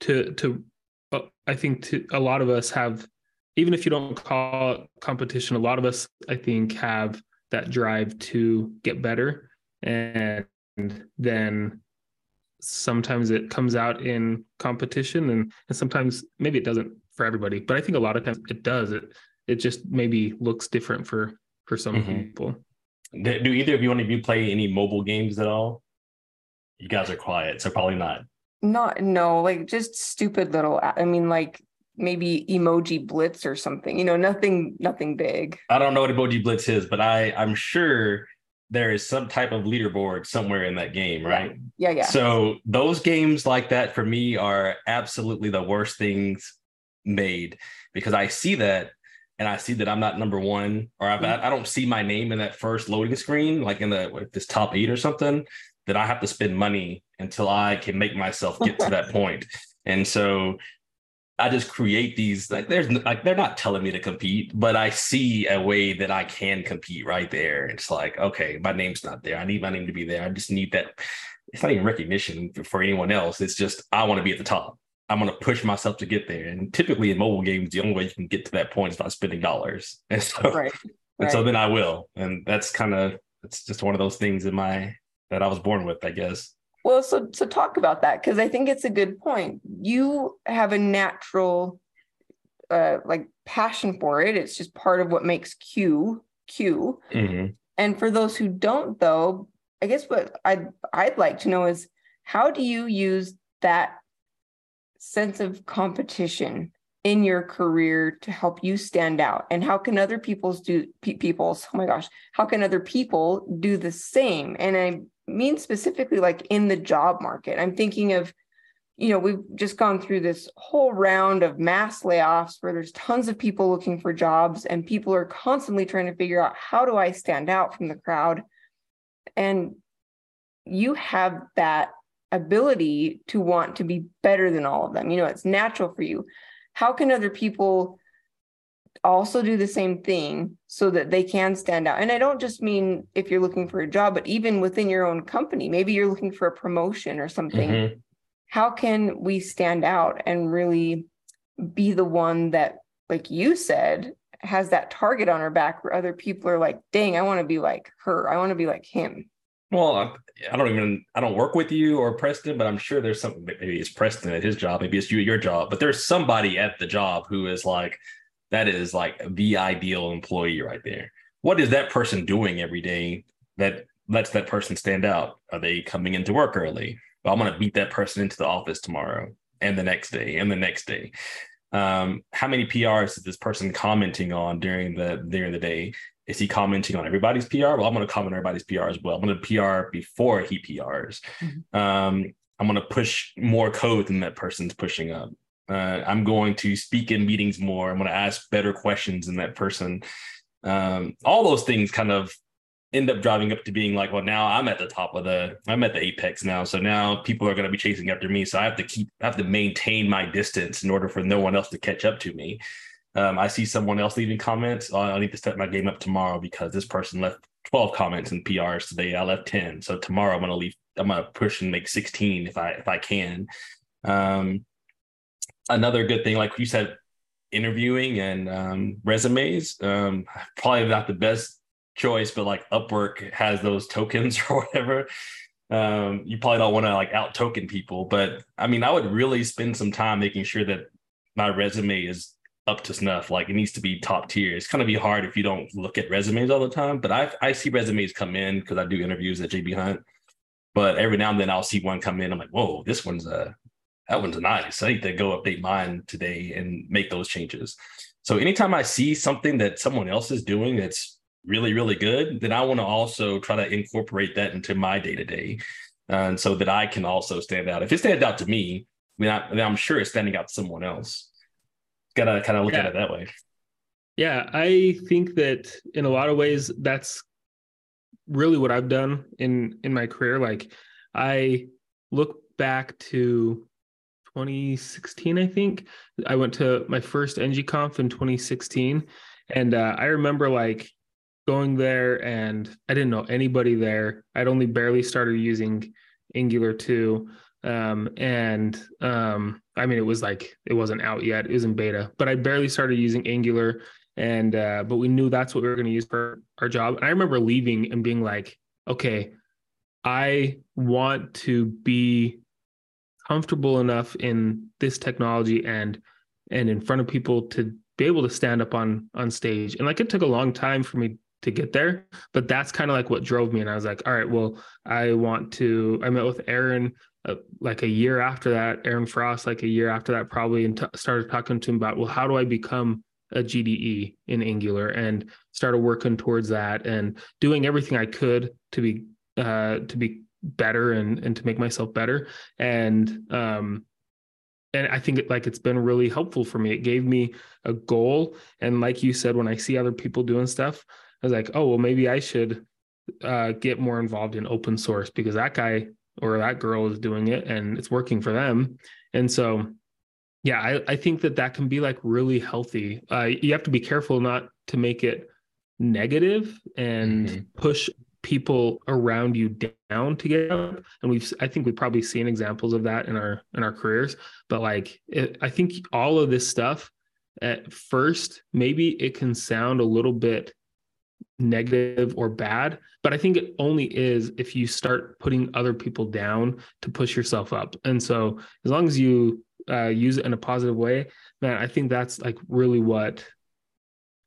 to to uh, I think to a lot of us have even if you don't call it competition, a lot of us I think have that drive to get better and then sometimes it comes out in competition and, and sometimes maybe it doesn't for everybody but i think a lot of times it does it it just maybe looks different for for some mm-hmm. people do either of you want to play any mobile games at all? You guys are quiet, so probably not. Not no, like just stupid little. I mean, like maybe emoji blitz or something. You know, nothing, nothing big. I don't know what emoji blitz is, but I I'm sure there is some type of leaderboard somewhere in that game, right? Yeah, yeah. So those games like that for me are absolutely the worst things made because I see that and I see that I'm not number one, or I've, mm-hmm. I don't see my name in that first loading screen, like in the like this top eight or something, that I have to spend money until I can make myself get to that point. And so I just create these like there's like they're not telling me to compete, but I see a way that I can compete right there. It's like, okay, my name's not there. I need my name to be there. I just need that. It's not even recognition for anyone else. It's just I want to be at the top. I'm going to push myself to get there. And typically in mobile games, the only way you can get to that point is by spending dollars. And so, right. and so then I will. And that's kind of, it's just one of those things in my, that I was born with, I guess. Well, so, so talk about that. Cause I think it's a good point. You have a natural, uh, like passion for it. It's just part of what makes Q Q. Mm-hmm. And for those who don't though, I guess what I'd, I'd like to know is how do you use that sense of competition in your career to help you stand out? And how can other people's do pe- people's oh my gosh how can other people do the same? And i mean specifically like in the job market. I'm thinking of you know we've just gone through this whole round of mass layoffs where there's tons of people looking for jobs and people are constantly trying to figure out how do i stand out from the crowd? And you have that ability to want to be better than all of them. You know, it's natural for you. How can other people also do the same thing so that they can stand out? And I don't just mean if you're looking for a job, but even within your own company, maybe you're looking for a promotion or something. Mm-hmm. How can we stand out and really be the one that, like you said, has that target on her back where other people are like, dang, I want to be like her. I want to be like him. Well, I don't even I don't work with you or Preston, but I'm sure there's something. Maybe it's Preston at his job, maybe it's you at your job, but there's somebody at the job who is like that is like the ideal employee right there. What is that person doing every day that lets that person stand out? Are they coming into work early? Well, I'm going to beat that person into the office tomorrow and the next day and the next day. Um, how many PRs is this person commenting on during the during the day? Is he commenting on everybody's PR? Well, I'm going to comment on everybody's PR as well. I'm going to PR before he PRs. Mm-hmm. Um, I'm going to push more code than that person's pushing up. Uh, I'm going to speak in meetings more. I'm going to ask better questions than that person. Um, all those things kind of end up driving up to being like, well, now I'm at the top of the, I'm at the apex now. So now people are going to be chasing after me. So I have to keep, I have to maintain my distance in order for no one else to catch up to me. Um, I see someone else leaving comments. Oh, I need to step my game up tomorrow because this person left 12 comments in PRs today. I left 10. So tomorrow I'm gonna leave, I'm gonna push and make 16 if I if I can. Um, another good thing, like you said, interviewing and um, resumes. Um, probably not the best choice, but like Upwork has those tokens or whatever. Um, you probably don't want to like out token people, but I mean, I would really spend some time making sure that my resume is up to snuff. Like it needs to be top tier. It's kind of be hard if you don't look at resumes all the time. But I I see resumes come in because I do interviews at JB Hunt. But every now and then I'll see one come in. I'm like, whoa, this one's a that one's a nice. I need to go update mine today and make those changes. So anytime I see something that someone else is doing that's really really good, then I want to also try to incorporate that into my day to day, and so that I can also stand out. If it stands out to me, then, I, then I'm sure it's standing out to someone else gotta kind of look yeah. at it that way. Yeah, I think that in a lot of ways that's really what I've done in in my career. Like I look back to 2016, I think. I went to my first NGConf in 2016. And uh, I remember like going there and I didn't know anybody there. I'd only barely started using Angular 2 um, and um, I mean, it was like it wasn't out yet; it was in beta. But I barely started using Angular, and uh, but we knew that's what we were going to use for our job. And I remember leaving and being like, "Okay, I want to be comfortable enough in this technology and and in front of people to be able to stand up on on stage." And like it took a long time for me to get there but that's kind of like what drove me and i was like all right well i want to i met with aaron uh, like a year after that, Aaron Frost, like a year after that, probably and t- started talking to him about, well, how do I become a GDE in Angular? And started working towards that and doing everything I could to be uh, to be better and and to make myself better. And um and I think it, like it's been really helpful for me. It gave me a goal, and like you said, when I see other people doing stuff, I was like, oh well, maybe I should uh, get more involved in open source because that guy or that girl is doing it and it's working for them. And so, yeah, I, I think that that can be like really healthy. Uh, you have to be careful not to make it negative and mm-hmm. push people around you down to get up and we've i think we've probably seen examples of that in our in our careers but like it, i think all of this stuff at first maybe it can sound a little bit negative or bad but i think it only is if you start putting other people down to push yourself up. And so as long as you uh, use it in a positive way man i think that's like really what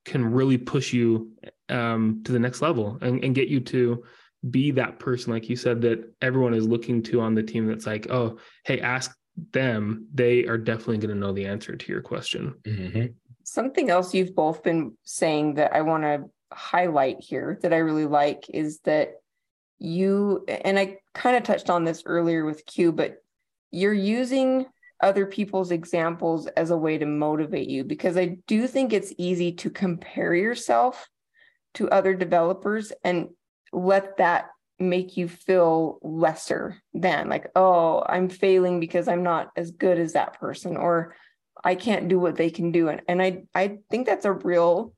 can really push you um, to the next level and, and get you to be that person like you said that everyone is looking to on the team that's like oh hey ask them. They are definitely going to know the answer to your question. Mm-hmm. something else you've both been saying that i want to highlight here that I really like is that you, and I kind of touched on this earlier with Q, but you're using other people's examples as a way to motivate you because I do think it's easy to compare yourself to other developers and let that make you feel lesser than like oh i'm failing because i'm not as good as that person or i can't do what they can do and, and i i think that's a real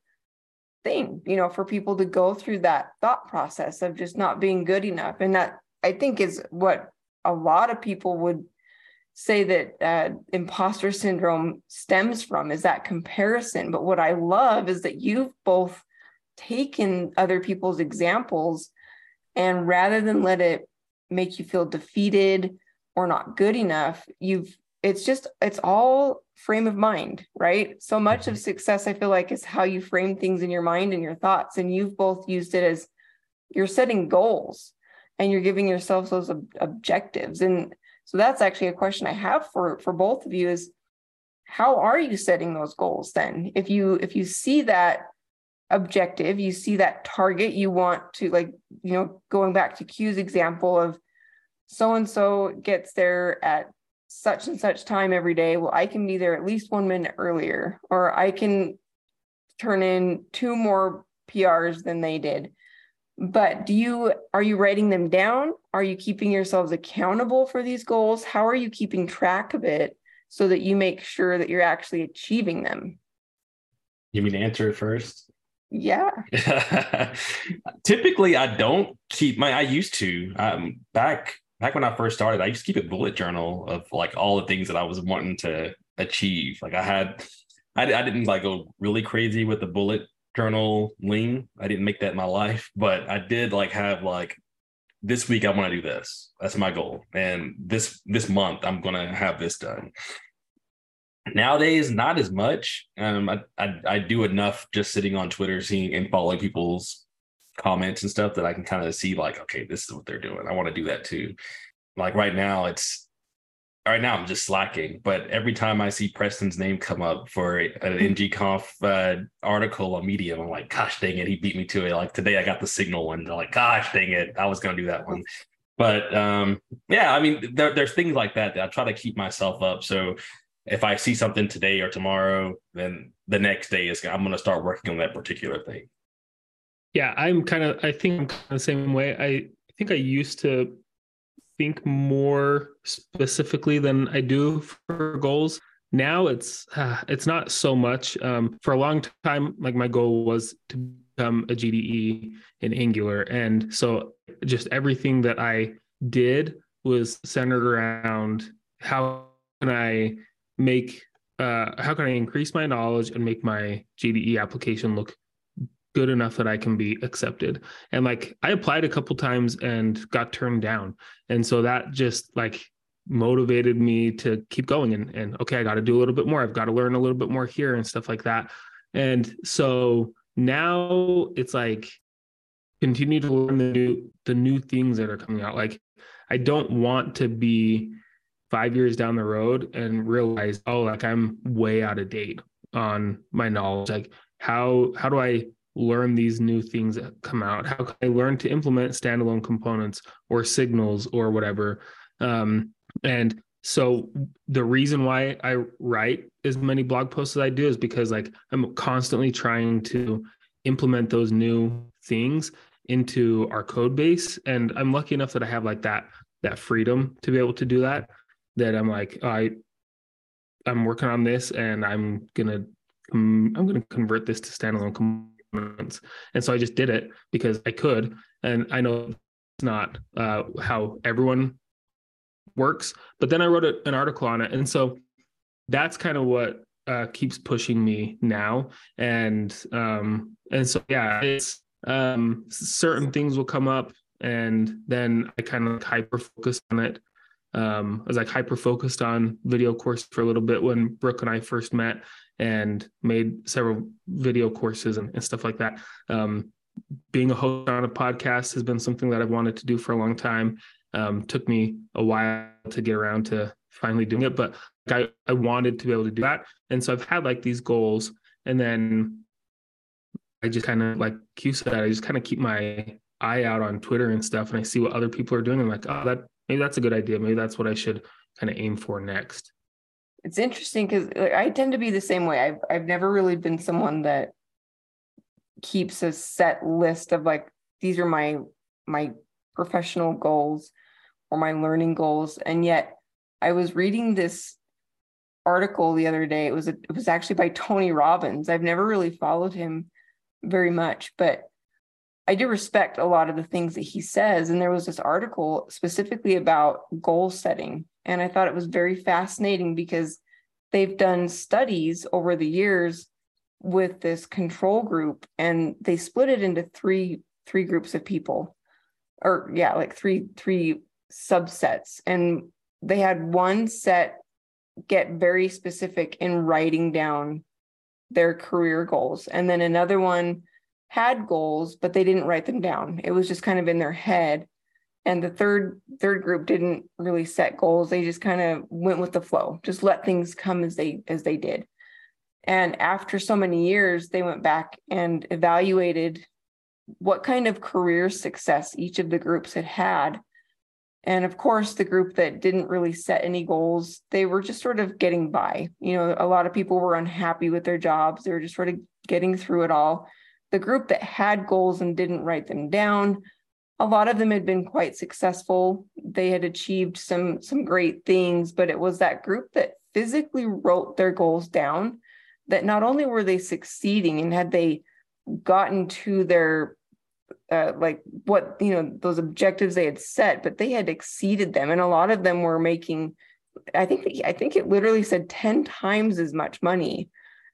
thing you know for people to go through that thought process of just not being good enough. And that i think is what a lot of people would say that uh, imposter syndrome stems from is that comparison. But what i love is that you've both taken other people's examples and rather than let it make you feel defeated or not good enough, you've it's just it's all frame of mind, right? So much of mm-hmm. success I feel like is how you frame things in your mind and your thoughts and you've both used it as you're setting goals and you're giving yourselves those ob- objectives and so that's actually a question I have for for both of you is how are you setting those goals then? If you if you see that objective you see that target you want to like you know going back to q's example of so and so gets there at such and such time every day well i can be there at least one minute earlier or i can turn in two more prs than they did but do you are you writing them down are you keeping yourselves accountable for these goals how are you keeping track of it so that you make sure that you're actually achieving them you mean answer it first yeah. Typically, I don't keep my. I used to. Um, back back when I first started, I used to keep a bullet journal of like all the things that I was wanting to achieve. Like I had, I, I didn't like go really crazy with the bullet journal lean. I didn't make that my life, but I did like have like this week I want to do this. That's my goal, and this this month I'm gonna have this done nowadays not as much um I, I, I do enough just sitting on twitter seeing and following people's comments and stuff that i can kind of see like okay this is what they're doing. I want to do that too. Like right now it's right now i'm just slacking but every time i see preston's name come up for an ngconf uh, article on medium i'm like gosh dang it he beat me to it. Like today i got the signal one like gosh dang it i was going to do that one. But um yeah i mean there, there's things like that that i try to keep myself up. So if I see something today or tomorrow, then the next day is I'm going to start working on that particular thing. Yeah, I'm kind of. I think I'm kind of the same way. I think I used to think more specifically than I do for goals. Now it's uh, it's not so much. Um, for a long time, like my goal was to become a GDE in Angular, and so just everything that I did was centered around how can I make uh, how can I increase my knowledge and make my GDE application look good enough that I can be accepted? And like I applied a couple times and got turned down. And so that just like motivated me to keep going and, and okay, I got to do a little bit more. I've got to learn a little bit more here and stuff like that. And so now it's like continue to learn the new the new things that are coming out. Like I don't want to be five years down the road and realize, oh, like I'm way out of date on my knowledge. Like how how do I learn these new things that come out? How can I learn to implement standalone components or signals or whatever? Um, and so the reason why I write as many blog posts as I do is because like I'm constantly trying to implement those new things into our code base and I'm lucky enough that I have like that that freedom to be able to do that that I'm like, I I'm working on this and I'm gonna I'm gonna convert this to standalone components. And so I just did it because I could. And I know it's not uh, how everyone works, but then I wrote a, an article on it. And so that's kind of what uh, keeps pushing me now. And um, and so yeah, it's um, certain things will come up and then I kind of like hyper focus on it um, I was like hyper focused on video course for a little bit when Brooke and I first met and made several video courses and, and stuff like that. Um, being a host on a podcast has been something that I've wanted to do for a long time. Um, took me a while to get around to finally doing it, but I, I wanted to be able to do that. And so I've had like these goals and then I just kind of like Q said, I just kind of keep my eye out on Twitter and stuff and I see what other people are doing. I'm like, oh, that maybe that's a good idea. Maybe that's what I should kind of aim for next. It's interesting because I tend to be the same way. I've I've never really been someone that keeps a set list of like these are my my professional goals or my learning goals. And yet I was reading this article the other day. It was a, it was actually by Tony Robbins. I've never really followed him very much, but I do respect a lot of the things that he says. And there was this article specifically about goal setting. And I thought it was very fascinating because they've done studies over the years with this control group and they split it into three three groups of people or yeah like three three subsets and they had one set get very specific in writing down their career goals. And then another one had goals, but they didn't write them down. It was just kind of in their head. And the third third group didn't really set goals. They just kind of went with the flow, just let things come as they as they did. And after so many years, they went back and evaluated what kind of career success each of the groups had had and of course, the group that didn't really set any goals, they were just sort of getting by. You know, a lot of people were unhappy with their jobs. They were just sort of getting through it all. The group that had goals and didn't write them down, a lot of them had been quite successful. They had achieved some some great things, but it was that group that physically wrote their goals down that not only were they succeeding and had they gotten to their uh, like what you know those objectives they had set but they had exceeded them and a lot of them were making i think i think it literally said 10 times as much money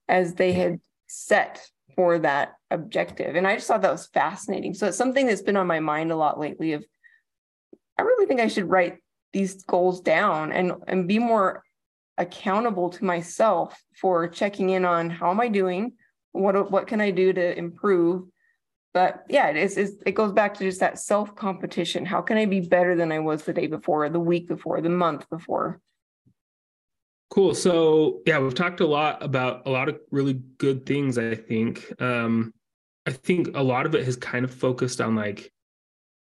as they had set for that objective and i just thought that was fascinating so it's something that's been on my mind a lot lately of i really think i should write these goals down and and be more accountable to myself for checking in on how am i doing what what can i do to improve but yeah, it is, it goes back to just that self competition. How can I be better than I was the day before, the week before, the month before? Cool. So yeah, we've talked a lot about a lot of really good things. I think. Um, I think a lot of it has kind of focused on like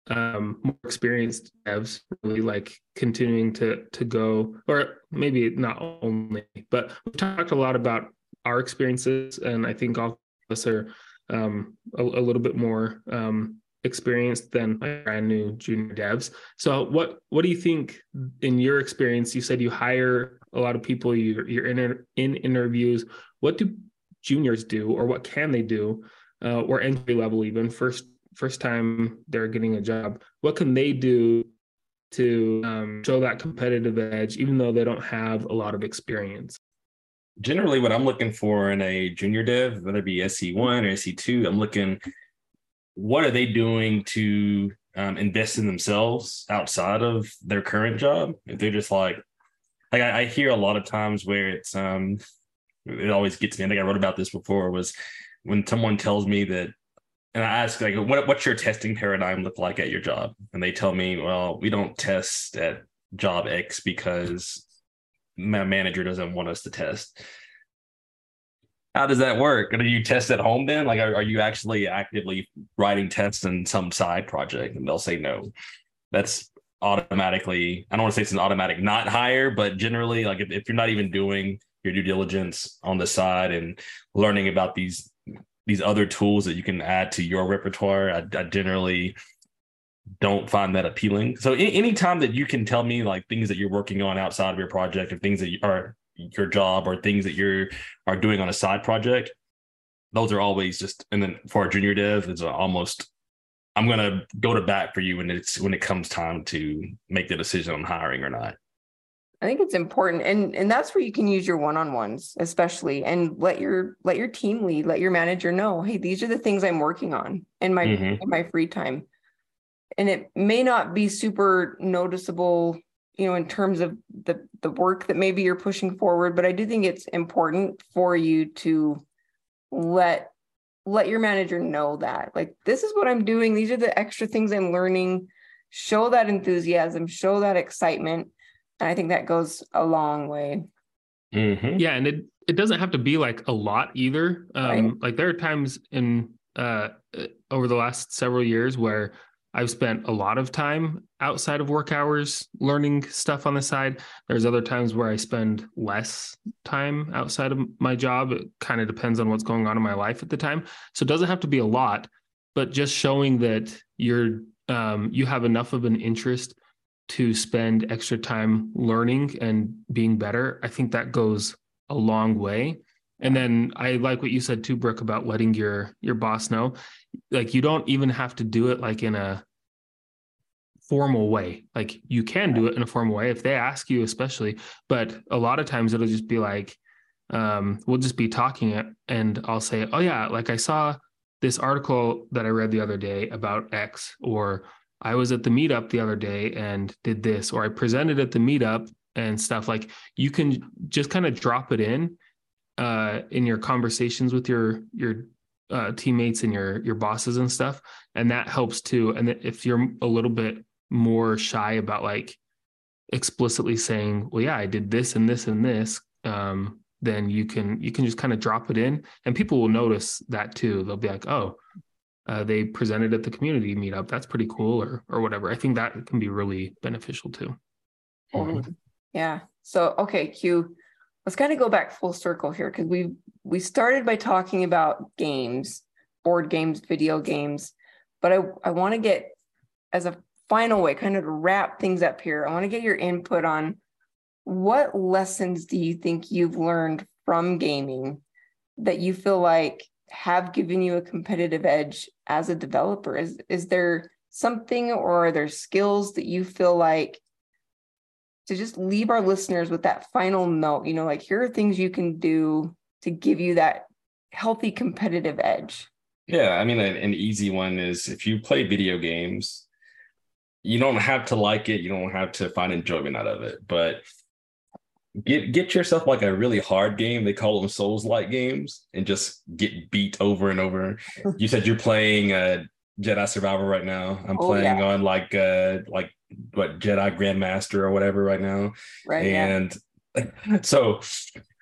um, more experienced devs, really like continuing to to go, or maybe not only, but we've talked a lot about our experiences, and I think all of us are um, a, a, little bit more um, experienced than brand new junior devs. So what what do you think in your experience? You said you hire a lot of people. You're, you're in in interviews. What do juniors do, or what can they do, uh, or entry level even first first time they're getting a job? What can they do to um, show that competitive edge, even though they don't have a lot of experience? generally what I'm looking for in a junior dev, whether it be SC1 or SC2, I'm looking what are they doing to um, invest in themselves outside of their current job? If they're just like, like I, I hear a lot of times where it's um, it always gets me. I think I wrote about this before. Was when someone tells me that, and I ask like, what, what's your testing paradigm look like at your job? And they tell me, well, we don't test at job X because my manager doesn't want us to test. How does that work? Do you test at home then? Like, are, are you actually actively writing tests in some side project? And they'll say no. That's automatically, I don't want to say it's an automatic not hire, but generally, like if, if you're not even doing your due diligence on the side and learning about these these other tools that you can add to your repertoire, I, I generally don't find that appealing. So any, anytime that you can tell me like things that you're working on outside of your project or things that you, are your job or things that you're are doing on a side project, those are always just and then for a junior dev, it's almost I'm gonna go to bat for you when it's when it comes time to make the decision on hiring or not. I think it's important and and that's where you can use your one-on-ones especially and let your let your team lead, let your manager know, hey, these are the things I'm working on in my mm-hmm. in my free time. And it may not be super noticeable you know in terms of the the work that maybe you're pushing forward but i do think it's important for you to let let your manager know that like this is what i'm doing. These are the extra things i'm learning. Show that enthusiasm show that excitement and i think that goes a long way mm-hmm. yeah and it it doesn't have to be like a lot either um right. like there are times in uh over the last several years where I've spent a lot of time outside of work hours learning stuff on the side. There's other times where I spend less time outside of my job. It kind of depends on what's going on in my life at the time. So it doesn't have to be a lot, but just showing that you're um, you have enough of an interest to spend extra time learning and being better, I think that goes a long way. And then I like what you said too, Brooke, about letting your your boss know. Like you don't even have to do it like in a formal way. Like you can do it in a formal way if they ask you, especially. But a lot of times it'll just be like, um, we'll just be talking it, and I'll say, "Oh yeah, like I saw this article that I read the other day about X," or I was at the meetup the other day and did this, or I presented at the meetup and stuff. Like you can just kind of drop it in uh, in your conversations with your your uh, teammates and your your bosses and stuff, and that helps too. And if you're a little bit more shy about like explicitly saying, "Well, yeah, I did this and this and this," um, then you can you can just kind of drop it in, and people will notice that too. They'll be like, "Oh, uh, they presented at the community meetup. That's pretty cool," or or whatever. I think that can be really beneficial too. Mm-hmm. Yeah. So okay, Q. Let's kind of go back full circle here because we we started by talking about games, board games, video games, but I I want to get as a final way, kind of to wrap things up here. I want to get your input on what lessons do you think you've learned from gaming that you feel like have given you a competitive edge as a developer? Is is there something or are there skills that you feel like to just leave our listeners with that final note, you know, like here are things you can do to give you that healthy competitive edge? Yeah, I mean, an, easy one is if you play video games, you don't have to like it, you don't have to find enjoyment out of it, but get get yourself like a really hard game. They call them Souls like games, and just get beat over and over. you said you're playing uh, Jedi Survivor right now. I'm oh, playing yeah. on like uh like what Jedi Grandmaster or whatever right now. Right. And yeah. so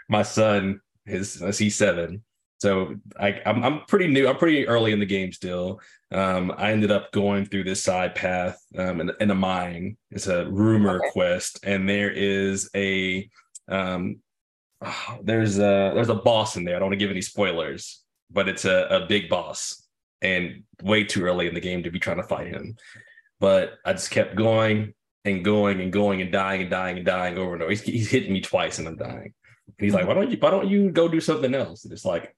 my son is he's seven. So I, I'm I'm pretty new. I'm pretty early in the game still. Um, I ended up going through this side path um, in, in a mine. It's a rumor okay. quest, and there is a um, there's a there's a boss in there. I don't want to give any spoilers, but it's a, a big boss, and way too early in the game to be trying to fight him. But I just kept going and going and going and dying and dying and dying over and over. He's, he's hitting me twice, and I'm dying. And he's like, why don't you why don't you go do something else? And it's like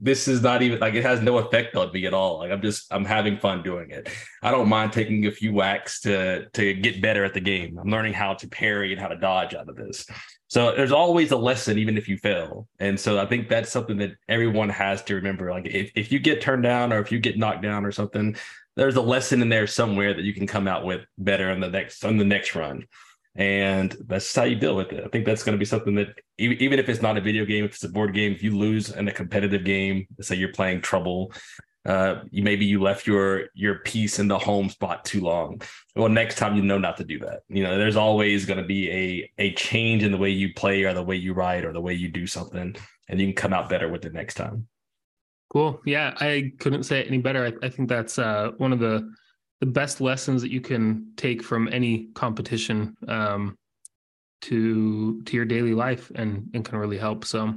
this is not even like it has no effect on me at all. Like I'm just I'm having fun doing it. I don't mind taking a few whacks to to get better at the game. I'm learning how to parry and how to dodge out of this. So there's always a lesson, even if you fail. And so I think that's something that everyone has to remember. Like if, if you get turned down or if you get knocked down or something, there's a lesson in there somewhere that you can come out with better in the next on the next run and that's how you deal with it. I think that's going to be something that even if it's not a video game, if it's a board game, if you lose in a competitive game, say you're playing Trouble, uh, you maybe you left your your piece in the home spot too long. Well, next time you know not to do that. You know, there's always going to be a a change in the way you play or the way you write or the way you do something, and you can come out better with it next time. Cool. Yeah, I couldn't say it any better. I, I think that's uh, one of the the best lessons that you can take from any competition um, to to your daily life and and can really help. So,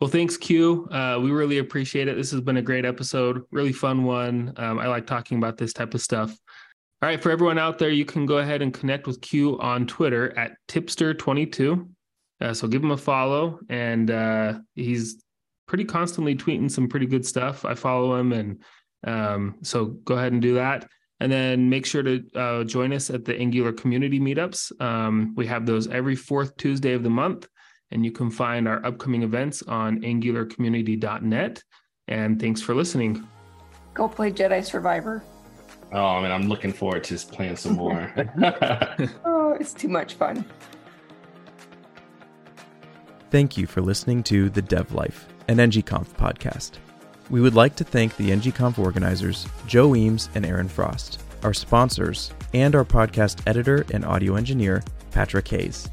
well, thanks, Q. Uh, we really appreciate it. This has been a great episode, really fun one. Um, I like talking about this type of stuff. All right, for everyone out there, you can go ahead and connect with Q on Twitter at Tipster22. Uh, so give him a follow, and uh, he's pretty constantly tweeting some pretty good stuff. I follow him, and um, so go ahead and do that. And then make sure to uh, join us at the Angular community meetups. Um, we have those every fourth Tuesday of the month, and you can find our upcoming events on angularcommunity.net. And thanks for listening. Go play Jedi Survivor. Oh, I mean, I'm looking forward to just playing some more. oh, it's too much fun. Thank you for listening to The Dev Life, an NGConf podcast. We would like to thank the NGConf organizers, Joe Eames and Aaron Frost, our sponsors, and our podcast editor and audio engineer, Patrick Hayes.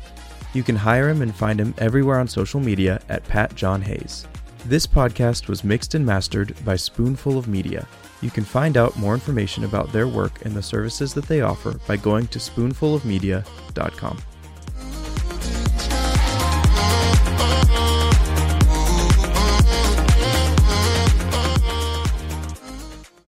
You can hire him and find him everywhere on social media at Pat John Hayes. This podcast was mixed and mastered by Spoonful of Media. You can find out more information about their work and the services that they offer by going to spoonfulofmedia.com.